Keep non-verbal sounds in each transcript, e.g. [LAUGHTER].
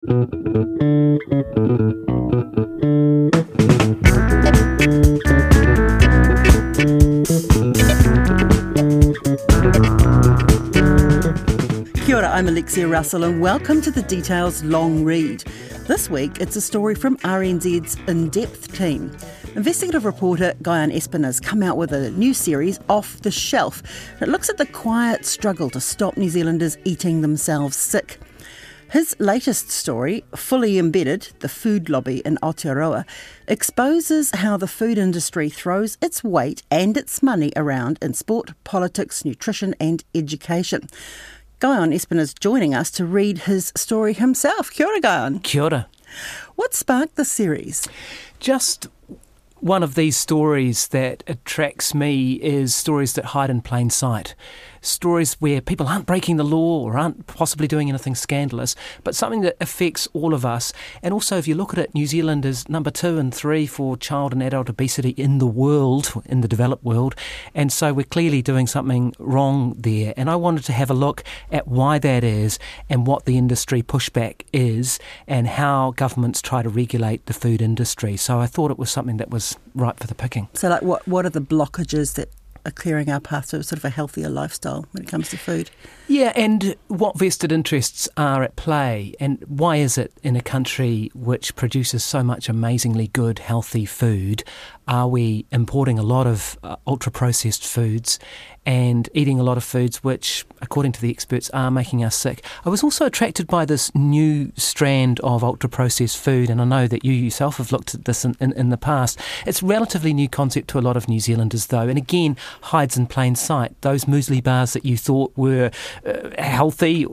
Kia ora, I'm Alexia Russell, and welcome to the Details Long Read. This week, it's a story from RNZ's In Depth team. Investigative reporter Guyon Espiner has come out with a new series, Off the Shelf. It looks at the quiet struggle to stop New Zealanders eating themselves sick. His latest story, Fully Embedded The Food Lobby in Aotearoa, exposes how the food industry throws its weight and its money around in sport, politics, nutrition, and education. Guyon Espiner is joining us to read his story himself. Kia ora, Guyon. Kia ora. What sparked the series? Just one of these stories that attracts me is stories that hide in plain sight stories where people aren't breaking the law or aren't possibly doing anything scandalous, but something that affects all of us. And also, if you look at it, New Zealand is number two and three for child and adult obesity in the world, in the developed world. And so we're clearly doing something wrong there. And I wanted to have a look at why that is and what the industry pushback is and how governments try to regulate the food industry. So I thought it was something that was right for the picking. So, like, what, what are the blockages that clearing our path to sort of a healthier lifestyle when it comes to food. Yeah, and what vested interests are at play, and why is it in a country which produces so much amazingly good, healthy food, are we importing a lot of uh, ultra processed foods and eating a lot of foods which, according to the experts, are making us sick. I was also attracted by this new strand of ultra processed food, and I know that you yourself have looked at this in, in, in, the past. It's a relatively new concept to a lot of New Zealanders, though, and again, hides in plain sight. Those muesli bars that you thought were uh, healthy,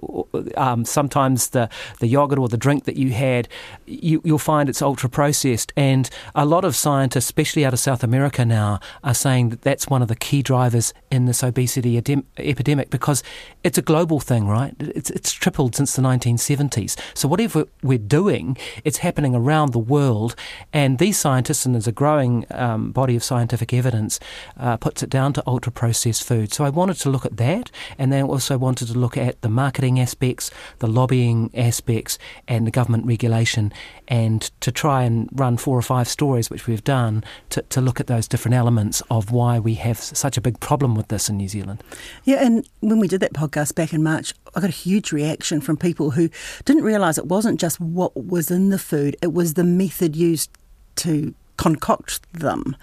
um, sometimes the, the yogurt or the drink that you had, you, you'll find it's ultra processed. And a lot of scientists, especially out of South America now, are saying that that's one of the key drivers in this obesity edem- epidemic because it's a global thing, right? It's, it's tripled since the 1970s. So whatever we're doing, it's happening around the world. And these scientists, and there's a growing um, body of scientific evidence, uh, puts it down to ultra processed food. So I wanted to look at that, and then also wanted to look at the marketing aspects, the lobbying aspects, and the government regulation, and to try and run four or five stories, which we've done, to, to look at those different elements of why we have such a big problem with this in New Zealand. Yeah, and when we did that podcast back in March, I got a huge reaction from people who didn't realise it wasn't just what was in the food, it was the method used to concoct them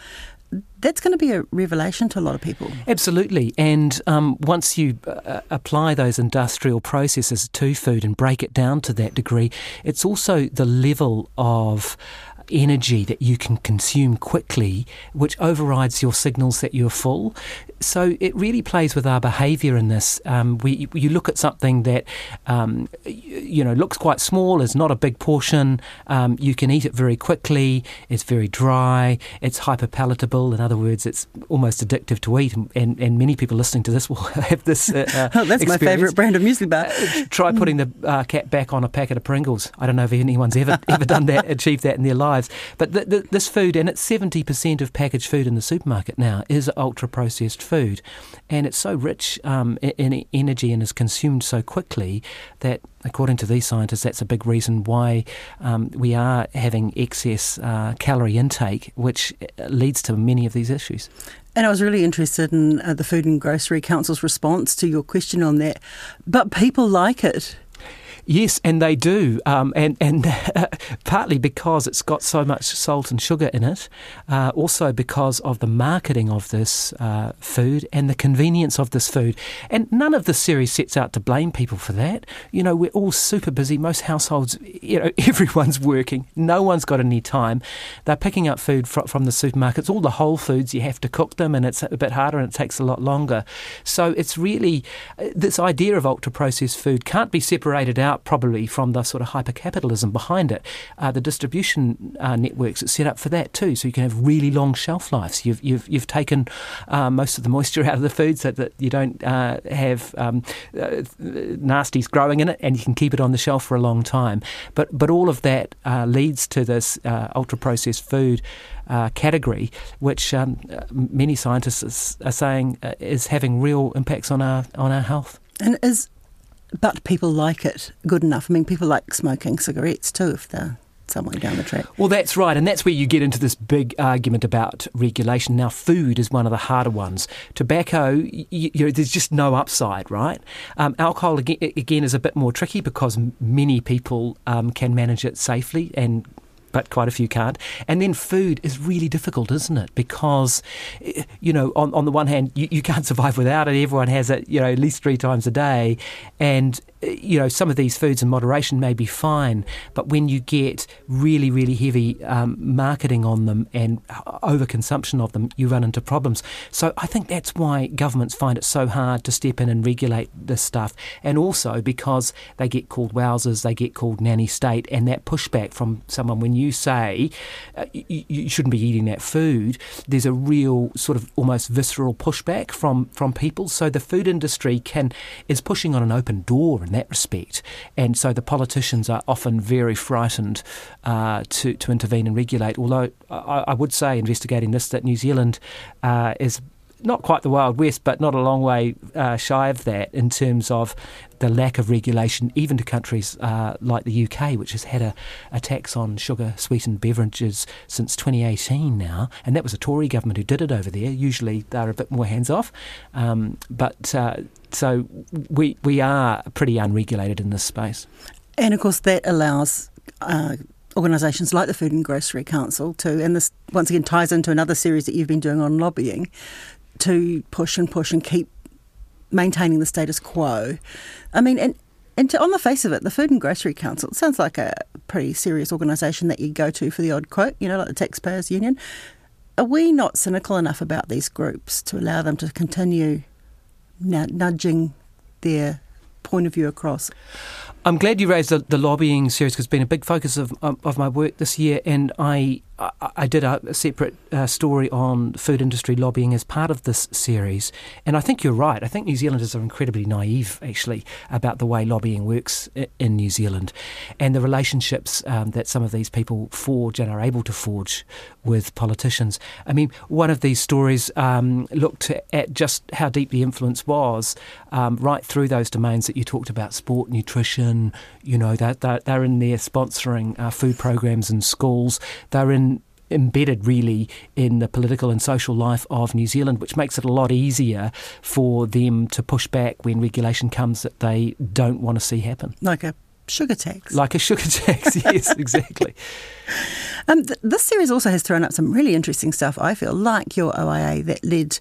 that's going to be a revelation to a lot of people. Absolutely. And um, once you uh, apply those industrial processes to food and break it down to that degree, it's also the level of energy that you can consume quickly, which overrides your signals that you're full. So it really plays with our behaviour in this. Um, we you look at something that um, you know looks quite small, is not a big portion. Um, you can eat it very quickly. It's very dry. It's hyper palatable. In other words, it's almost addictive to eat. And, and many people listening to this will [LAUGHS] have this. Uh, [LAUGHS] oh, that's experience. my favourite brand of muesli bar. Uh, try putting the uh, cat back on a packet of Pringles. I don't know if anyone's ever ever done that, achieved that in their lives. But this food, and it's seventy percent of packaged food in the supermarket now, is ultra processed food food, and it's so rich um, in energy and is consumed so quickly that, according to these scientists, that's a big reason why um, we are having excess uh, calorie intake, which uh, leads to many of these issues. And I was really interested in uh, the Food and Grocery Council's response to your question on that. But people like it. Yes, and they do, um, and and [LAUGHS] partly because it's got so much salt and sugar in it, uh, also because of the marketing of this uh, food and the convenience of this food. And none of the series sets out to blame people for that. You know, we're all super busy. Most households, you know, [LAUGHS] everyone's working. No one's got any time. They're picking up food fr- from the supermarkets. All the whole foods you have to cook them, and it's a bit harder and it takes a lot longer. So it's really uh, this idea of ultra processed food can't be separated out out probably from the sort of hypercapitalism behind it. Uh, the distribution uh, networks are set up for that too, so you can have really long shelf lives. You've you've you've taken uh, most of the moisture [LAUGHS] out of the food so that you don't uh, have um, uh, nasties growing in it, and you can keep it on the shelf for a long time. But but all of that uh, leads to this ultra processed food. Uh, category, which um, many scientists are saying uh, is having real impacts on our on our health. And is but people like it good enough. I mean, people like smoking cigarettes too if they're somewhere down the track. Well, that's right, and that's where you get into this big argument about regulation. Now, food is one of the harder ones. Tobacco, you, you know, there's just no upside, right? Um, alcohol again, is a bit more tricky because many people um, can manage it safely and but quite a few can't. And then food is really difficult, isn't it? Because, you know, on, on the one hand, you, you can't [LAUGHS] survive without it. Everyone has it, you know, at least three times a day. And you know, some of these foods in moderation may be fine, but when you get really, really heavy um, marketing on them and overconsumption of them, you run into problems. So I think that's why governments find it so hard to step in and regulate this stuff. And also because they get called wowsers, they get called nanny state, and that pushback from someone when you say uh, you, you shouldn't be eating that food, there's a real sort of almost visceral pushback from, from people. So the food industry can is pushing on an open door that respect. And so the politicians are often very frightened uh, to, to intervene and regulate. Although I, I, would say, investigating this, that New Zealand uh, is not quite the Wild West, but not a long way uh, shy of that in terms of the lack of regulation, even to countries uh, like the UK, which has had a, a tax on sugar sweetened beverages since 2018 now. And that was a Tory government who did it over there. Usually they're a bit more hands off. Um, but uh, so we, we are pretty unregulated in this space. And of course, that allows uh, organisations like the Food and Grocery Council to, and this once again ties into another series that you've been doing on lobbying, to push and push and keep maintaining the status quo. I mean, and and to, on the face of it, the Food and Grocery Council it sounds like a pretty serious organisation that you go to for the odd quote, you know, like the Taxpayers Union. Are we not cynical enough about these groups to allow them to continue nudging their point of view across? I'm glad you raised the, the lobbying series because it's been a big focus of, of my work this year, and I I, did a, separate uh, story on food industry lobbying as part of this series, and I think you're right. I think New Zealanders are incredibly naive, actually, about the way lobbying works in New Zealand, and the relationships um, that some of these people forge and are able to forge with politicians. I mean, one of these stories um, looked at just how deep the influence was um, right through those domains that you talked about: sport, nutrition. You know, they're, they're in there sponsoring uh, food programs in schools. They're in embedded really in the political and social life of New Zealand, which makes it a lot easier for them to push back when regulation comes that they don't want to see happen. Like a sugar tax. Like a sugar tax, [LAUGHS] yes, exactly. Um, th- this series also has thrown up some really interesting stuff, I feel, like your OIA that led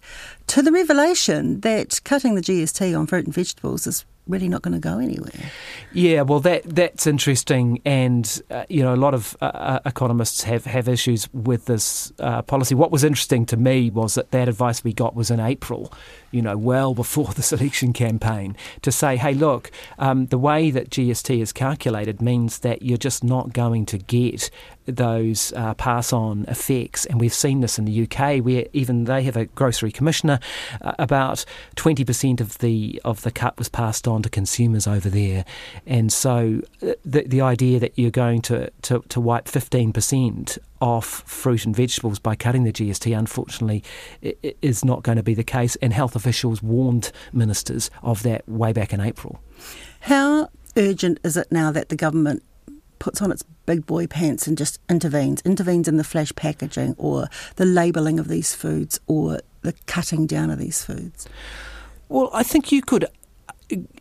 to the revelation that cutting the GST on fruit and vegetables is really not going to go anywhere. Yeah, well, that that's interesting, and uh, you know, a lot of uh, uh, economists have, have issues with this uh, policy. What was interesting to me was that that advice we got was in April, you know, well before the selection campaign, to say, hey, look, um, the way that GST is calculated means that you're just not going to get those uh, pass on effects. And we've seen this in the UK, where even they have a grocery commissioner. Uh, about 20% of the, of the cut was passed on to consumers over there. And so uh, the, the idea that you're going to, to, to wipe 15% off fruit and vegetables by cutting the GST, unfortunately, is not going to be the case. And health officials warned ministers of that way back in April. How urgent is it now that the government puts on its big boy pants and just intervenes, intervenes in the flash packaging or the labelling of these foods or the cutting down of these foods? Well, I think you could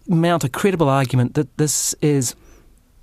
mount a credible argument that this is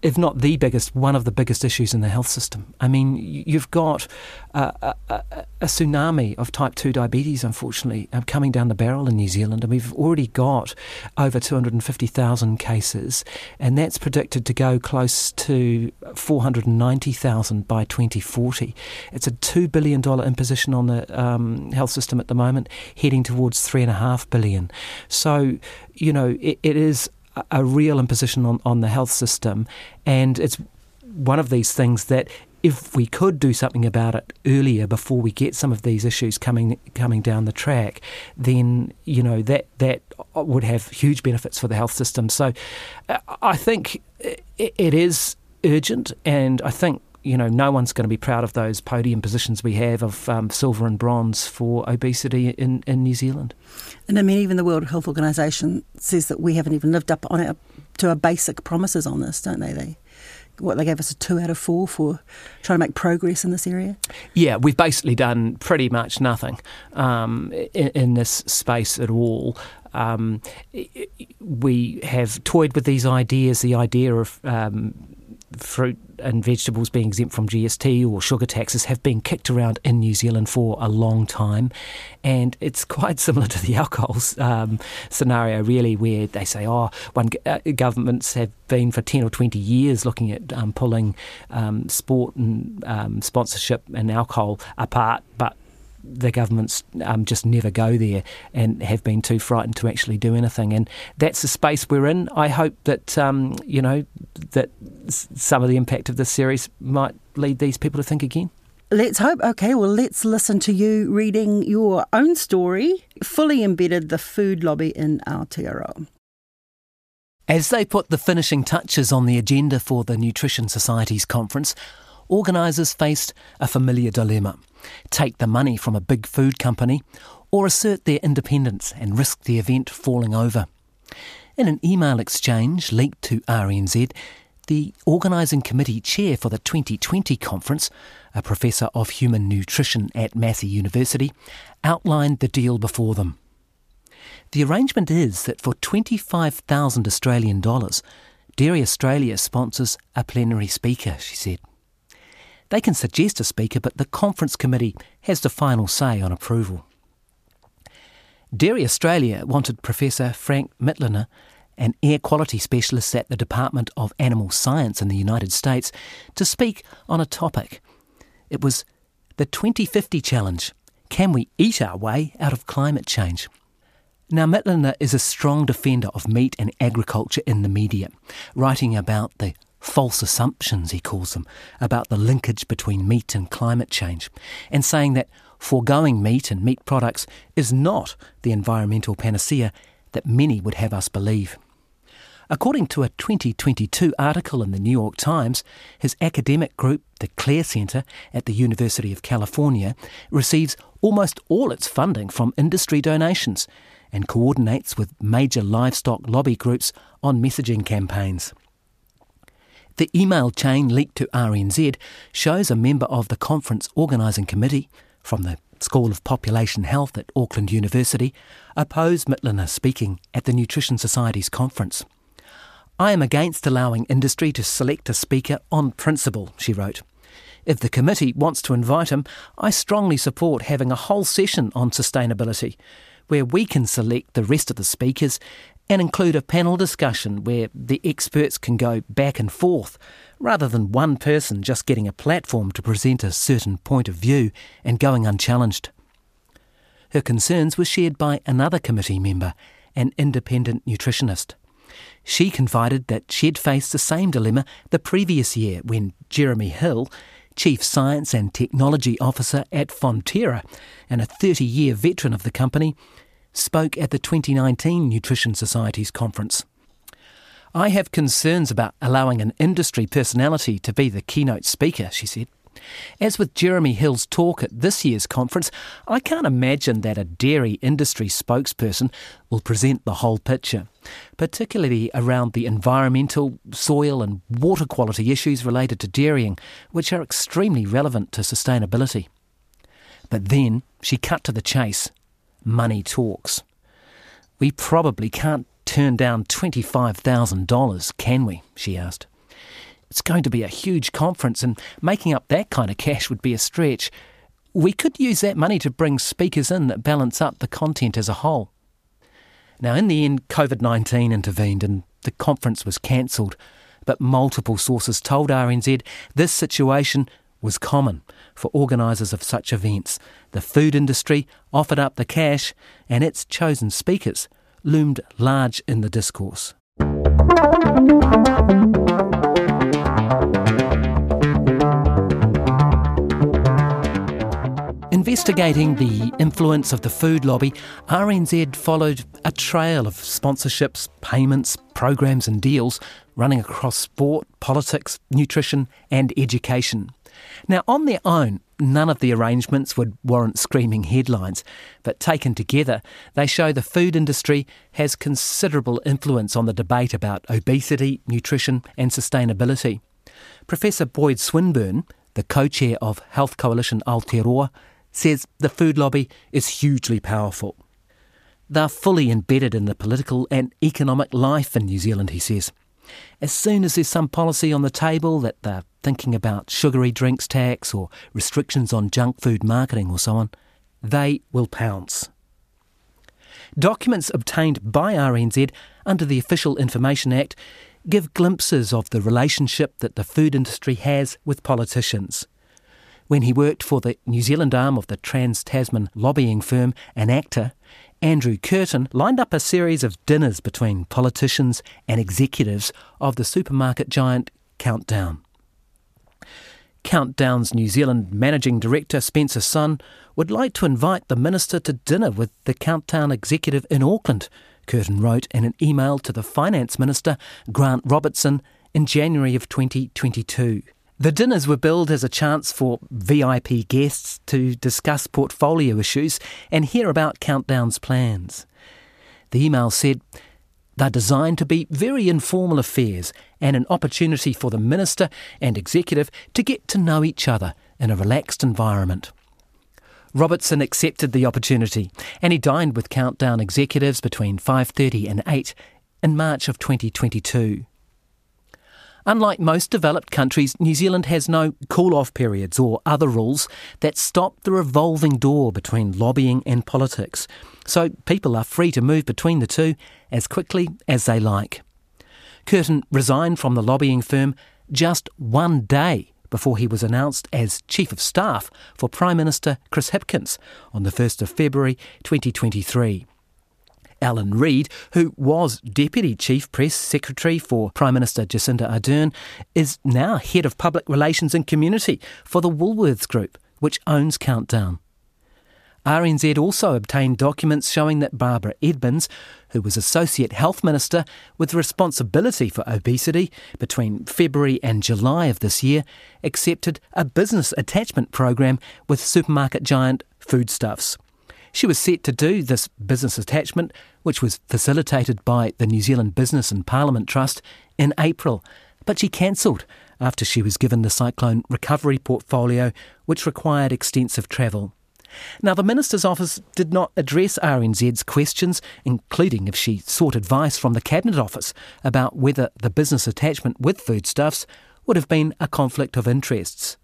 if not the biggest, one of the biggest issues in the health system. I mean, you've got a, a, a tsunami of type 2 diabetes, unfortunately, um, coming down the barrel in New Zealand, and we've already got over 250,000 cases, and that's predicted to go close to 490,000 by 2040. It's a $2 billion imposition on the um, health system at the moment, heading towards 3.5 billion. So, you know, it, it is a real imposition on, on the health system. And it's one of these things that if we could do something about it earlier before we get some of these issues coming coming down the track, then you know that that would have huge benefits for the health system. So uh, I think it is urgent, and I think you know, no one's going to be proud of those podium positions we have of um, silver and bronze for obesity in, in New Zealand. And I mean, even the World Health Organization says that we haven't even lived up on our to our basic promises on this, don't they? They what they gave us a two out of four for trying to make progress in this area? Yeah, we've basically done pretty much nothing um, in, in, this space at all. Um, we have toyed with these ideas, the idea of um, fruit and vegetables being exempt from GST or sugar taxes have been kicked around in New Zealand for a long time. And it's quite [LAUGHS] similar to the alcohol um, scenario, really, where they say, oh, one, uh, governments have been for 10 or 20 years looking at um, pulling um, sport and um, sponsorship and alcohol apart, but the governments um, just never go there and have been too frightened to actually do anything. And that's the space we're in. I hope that um, you know that some of the impact of this series might lead these people to think again. Let's hope. Okay, well, let's listen to you reading your own story, fully embedded the food lobby in Aotearoa. As they put the finishing touches on the agenda for the Nutrition Society's conference, organisers faced a familiar dilemma take the money from a big food company, or assert their independence and risk the event falling over. In an email exchange leaked to RNZ, the organising committee chair for the 2020 conference, a professor of human nutrition at Massey University, outlined the deal before them. The arrangement is that for 25,000 Australian dollars, Dairy Australia sponsors a plenary speaker, she said. They can suggest a speaker, but the conference committee has the final say on approval. Dairy Australia wanted Professor Frank Mitloehner, an air quality specialist at the Department of Animal Science in the United States, to speak on a topic. It was the 2050 challenge. Can we eat our way out of climate change? Now, Mitloehner is a strong defender of meat and agriculture in the media, writing about the false assumptions, he calls them, about the linkage between meat and climate change, and saying that foregoing meat and meat products is not the environmental panacea that many would have us believe. According to a 2022 article in the New York Times, his academic group, the CLEAR Center at the University of California, receives almost all its funding from industry donations and coordinates with major livestock lobby groups on messaging campaigns. The email chain leaked to RNZ shows a member of the conference organising committee from the School of Population Health at Auckland University opposed Mitloehner speaking at the Nutrition Society's conference. I am against allowing industry to select a speaker on principle, she wrote. If the committee wants to invite him, I strongly support having a whole session on sustainability, where we can select the rest of the speakers and include a panel discussion where the experts can go back and forth rather than one person just getting a platform to present a certain point of view and going unchallenged. Her concerns were shared by another committee member, an independent nutritionist. She confided that she'd faced the same dilemma the previous year when Jeremy Hill, Chief Science and Technology Officer at Fonterra and a 30 year veteran of the company, spoke at the 2019 Nutrition Society's conference. I have concerns about allowing an industry personality to be the keynote speaker, she said. As with Jeremy Hill's talk at this year's conference, I can't imagine that a dairy industry spokesperson will present the whole picture, particularly around the environmental, soil, and water quality issues related to dairying, which are extremely relevant to sustainability. But then she cut to the chase money talks. We probably can't turn down $25,000, can we? she asked. It's going to be a huge conference, and making up that kind of cash would be a stretch. We could use that money to bring speakers in that balance up the content as a whole. Now, in the end, COVID 19 intervened and the conference was cancelled, but multiple sources told RNZ this situation was common for organisers of such events. The food industry offered up the cash, and its chosen speakers loomed large in the discourse. Investigating the influence of the food lobby, RNZ followed a trail of sponsorships, payments, programs, and deals running across sport, politics, nutrition, and education. Now, on their own, none of the arrangements would warrant screaming headlines, but taken together, they show the food industry has considerable influence on the debate about obesity, nutrition, and sustainability. Professor Boyd Swinburn, the co chair of Health Coalition Aotearoa, says the food lobby is hugely powerful. They're fully embedded in the political and economic life in New Zealand, he says. As soon as there's some policy on the table that they're thinking about sugary drinks tax or restrictions on junk food marketing or so on, they will pounce. Documents obtained by RNZ under the Official Information Act give glimpses of the relationship that the food industry has with politicians. When he worked for the New Zealand arm of the Trans Tasman lobbying firm Anacta, Andrew Curtin lined up a series of dinners between politicians and executives of the supermarket giant Countdown. Countdown's New Zealand managing director Spencer Sun would like to invite the minister to dinner with the Countdown executive in Auckland, Curtin wrote in an email to the finance minister Grant Robertson in January of 2022. The dinners were billed as a chance for VIP guests to discuss portfolio issues and hear about Countdown's plans. The email said, they're designed to be very informal affairs and an opportunity for the minister and executive to get to know each other in a relaxed environment. Robertson accepted the opportunity and he dined with Countdown executives between 5:30 and 8 in March of 2022. Unlike most developed countries, New Zealand has no cool off periods or other rules that stop the revolving door between lobbying and politics. So people are free to move between the two as quickly as they like. Curtin resigned from the lobbying firm just one day before he was announced as Chief of Staff for Prime Minister Chris Hipkins on the 1st of February 2023. Alan Reid, who was Deputy Chief Press Secretary for Prime Minister Jacinda Ardern, is now Head of Public Relations and Community for the Woolworths Group, which owns Countdown. RNZ also obtained documents showing that Barbara Edmonds, who was Associate Health Minister with responsibility for obesity between February and July of this year, accepted a business attachment program with supermarket giant Foodstuffs. She was set to do this business attachment, which was facilitated by the New Zealand Business and Parliament Trust, in April, but she cancelled after she was given the cyclone recovery portfolio, which required extensive travel. Now, the Minister's office did not address RNZ's questions, including if she sought advice from the Cabinet Office about whether the business attachment with foodstuffs would have been a conflict of interests.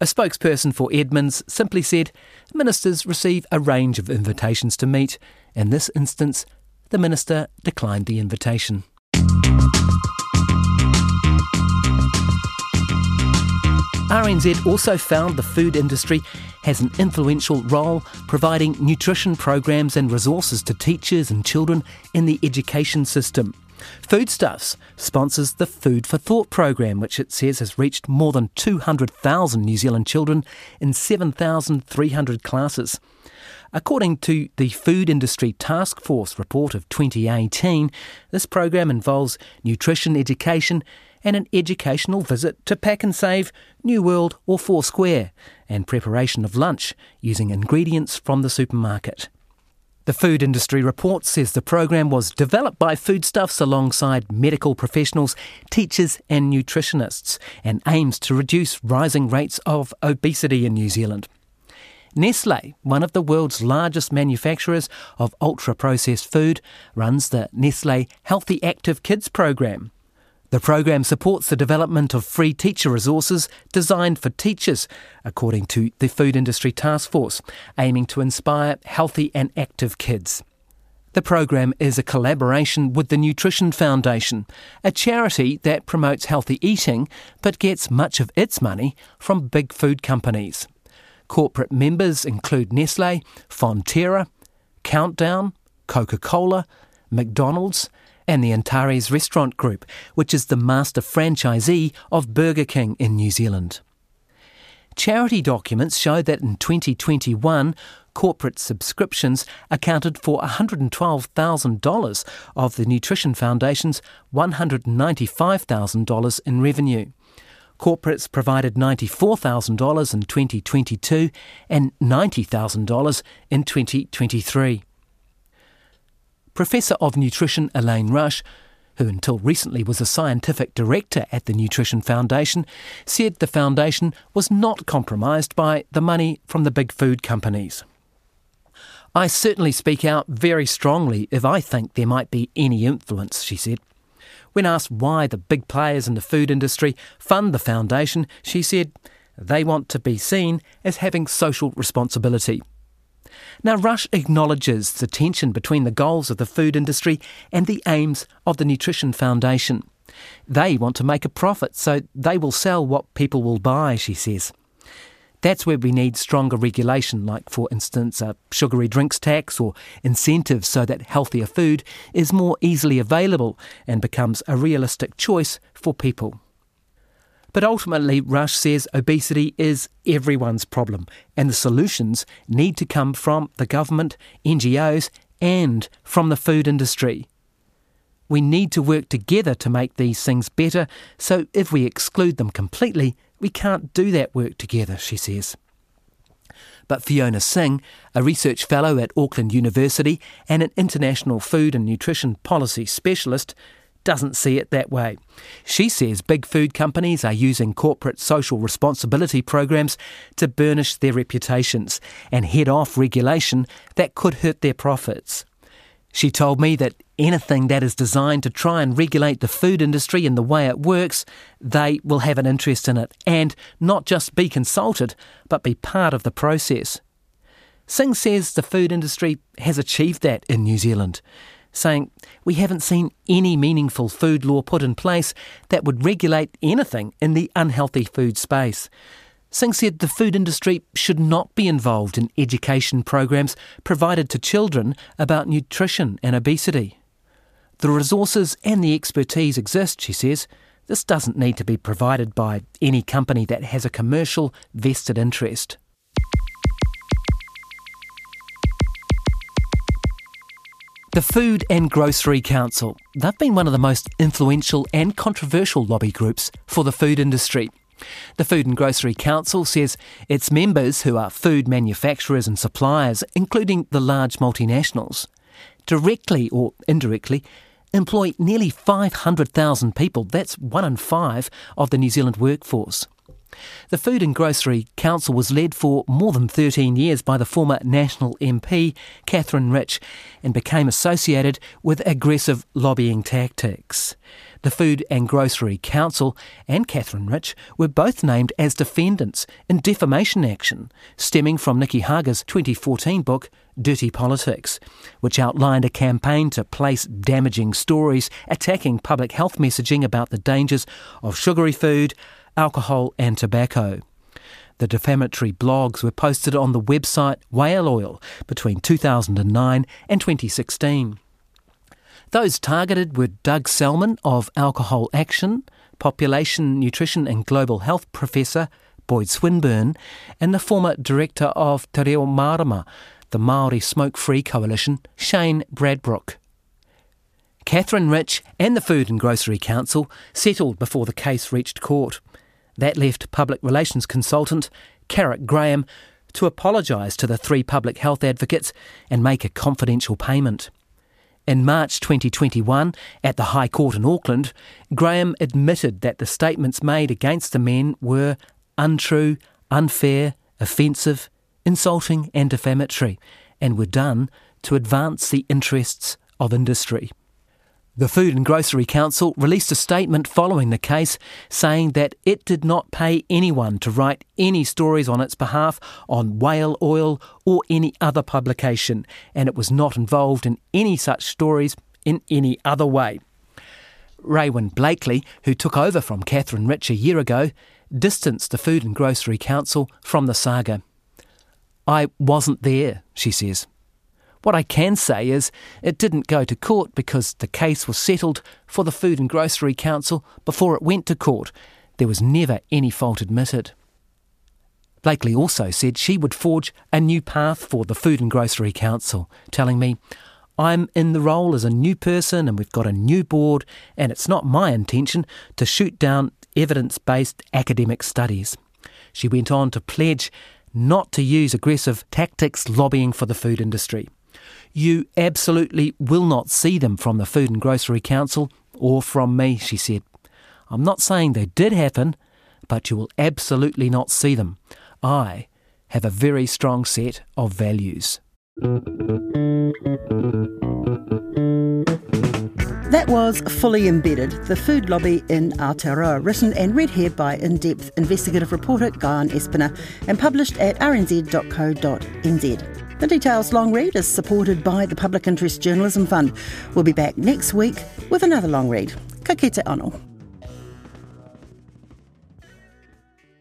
A spokesperson for Edmonds simply said ministers receive a range of invitations to meet. In this instance, the minister declined the invitation. RNZ also found the food industry has an influential role providing nutrition programs and resources to teachers and children in the education system. Foodstuffs sponsors the Food for Thought program, which it says has reached more than 200,000 New Zealand children in 7,300 classes. According to the Food Industry Task Force report of 2018, this program involves nutrition education and an educational visit to Pak'nSave, New World, or Foursquare, and preparation of lunch using ingredients from the supermarket. The Food Industry Report says the program was developed by Foodstuffs alongside medical professionals, teachers, and nutritionists and aims to reduce rising rates of obesity in New Zealand. Nestle, one of the world's largest manufacturers of ultra processed food, runs the Nestle Healthy Active Kids program. The program supports the development of free teacher resources designed for teachers, according to the Food Industry Task Force, aiming to inspire healthy and active kids. The program is a collaboration with the Nutrition Foundation, a charity that promotes healthy eating but gets much of its money from big food companies. Corporate members include Nestle, Fonterra, Countdown, Coca Cola, McDonald's, and the Antares Restaurant Group, which is the master franchisee of Burger King in New Zealand. Charity documents show that in 2021, corporate subscriptions accounted for $112,000 of the Nutrition Foundation's $195,000 in revenue. Corporates provided $94,000 in 2022 and $90,000 in 2023. Professor of Nutrition Elaine Rush, who until recently was a scientific director at the Nutrition Foundation, said the foundation was not compromised by the money from the big food companies. I certainly speak out very strongly if I think there might be any influence, she said. When asked why the big players in the food industry fund the foundation, she said they want to be seen as having social responsibility. Now, Rush acknowledges the tension between the goals of the food industry and the aims of the Nutrition Foundation. They want to make a profit, so they will sell what people will buy, she says. That's where we need stronger regulation, like, for instance, a sugary drinks tax or incentives so that healthier food is more easily available and becomes a realistic choice for people. But ultimately, Rush says obesity is everyone's problem, and the solutions need to come from the government, NGOs, and from the food industry. We need to work together to make these things better, so if we exclude them completely, we can't do that work together, she says. But Fiona Sing, a research fellow at Auckland University and an international food and nutrition policy specialist, doesn't see it that way. She says big food companies are using corporate social responsibility programs to burnish their reputations and head off regulation that could hurt their profits. She told me that anything that is designed to try and regulate the food industry and the way it works, they will have an interest in it and not just be consulted, but be part of the process. Sing says the food industry has achieved that in New Zealand, saying, We haven't seen any meaningful food law put in place that would regulate anything in the unhealthy food space. Sing said the food industry should not be involved in education programs provided to children about nutrition and obesity. The resources and the expertise exist, she says. This doesn't need to be provided by any company that has a commercial vested interest. The Food and Grocery Council. They've been one of the most influential and controversial lobby groups for the food industry. The Food and Grocery Council says its members, who are food manufacturers and suppliers, including the large multinationals, directly or indirectly employ nearly 500,000 people. That's one in five of the New Zealand workforce. The Food and Grocery Council was led for more than 13 years by the former National MP, Katherine Rich, and became associated with aggressive lobbying tactics. The Food and Grocery Council and Katherine Rich were both named as defendants in defamation action, stemming from Nicky Hager's 2014 book, Dirty Politics, which outlined a campaign to place damaging stories attacking public health messaging about the dangers of sugary food, alcohol, and tobacco. The defamatory blogs were posted on the website Whale Oil between 2009 and 2016. Those targeted were Doug Sellman of Alcohol Action, Population Nutrition and Global Health Professor Boyd Swinburn, and the former director of Te Reo Marama, the Maori Smoke Free Coalition, Shane Bradbrook. Katherine Rich and the Food and Grocery Council settled before the case reached court. That left public relations consultant Carrick Graham to apologise to the three public health advocates and make a confidential payment. In March 2021, at the High Court in Auckland, Graham admitted that the statements made against the men were untrue, unfair, offensive, insulting, and defamatory, and were done to advance the interests of industry. The Food and Grocery Council released a statement following the case saying that it did not pay anyone to write any stories on its behalf on whale oil or any other publication, and it was not involved in any such stories in any other way. Raewyn Bleakley, who took over from Katherine Rich a year ago, distanced the Food and Grocery Council from the saga. I wasn't there, she says. What I can say is it didn't go to court because the case was settled for the Food and Grocery Council before it went to court. There was never any fault admitted. Bleakley also said she would forge a new path for the Food and Grocery Council, telling me, I'm in the role as a new person and we've got a new board, and it's not my intention to shoot down evidence based academic studies. She went on to pledge not to use aggressive tactics lobbying for the food industry. You absolutely will not see them from the Food and Grocery Council or from me, she said. I'm not saying they did happen, but you will absolutely not see them. I have a very strong set of values. That was Fully Embedded, the food lobby in Aotearoa, written and read here by in depth investigative reporter Guyon Espiner and published at rnz.co.nz. The Details long read is supported by the Public Interest Journalism Fund. We'll be back next week with another long read. Ka kite anō.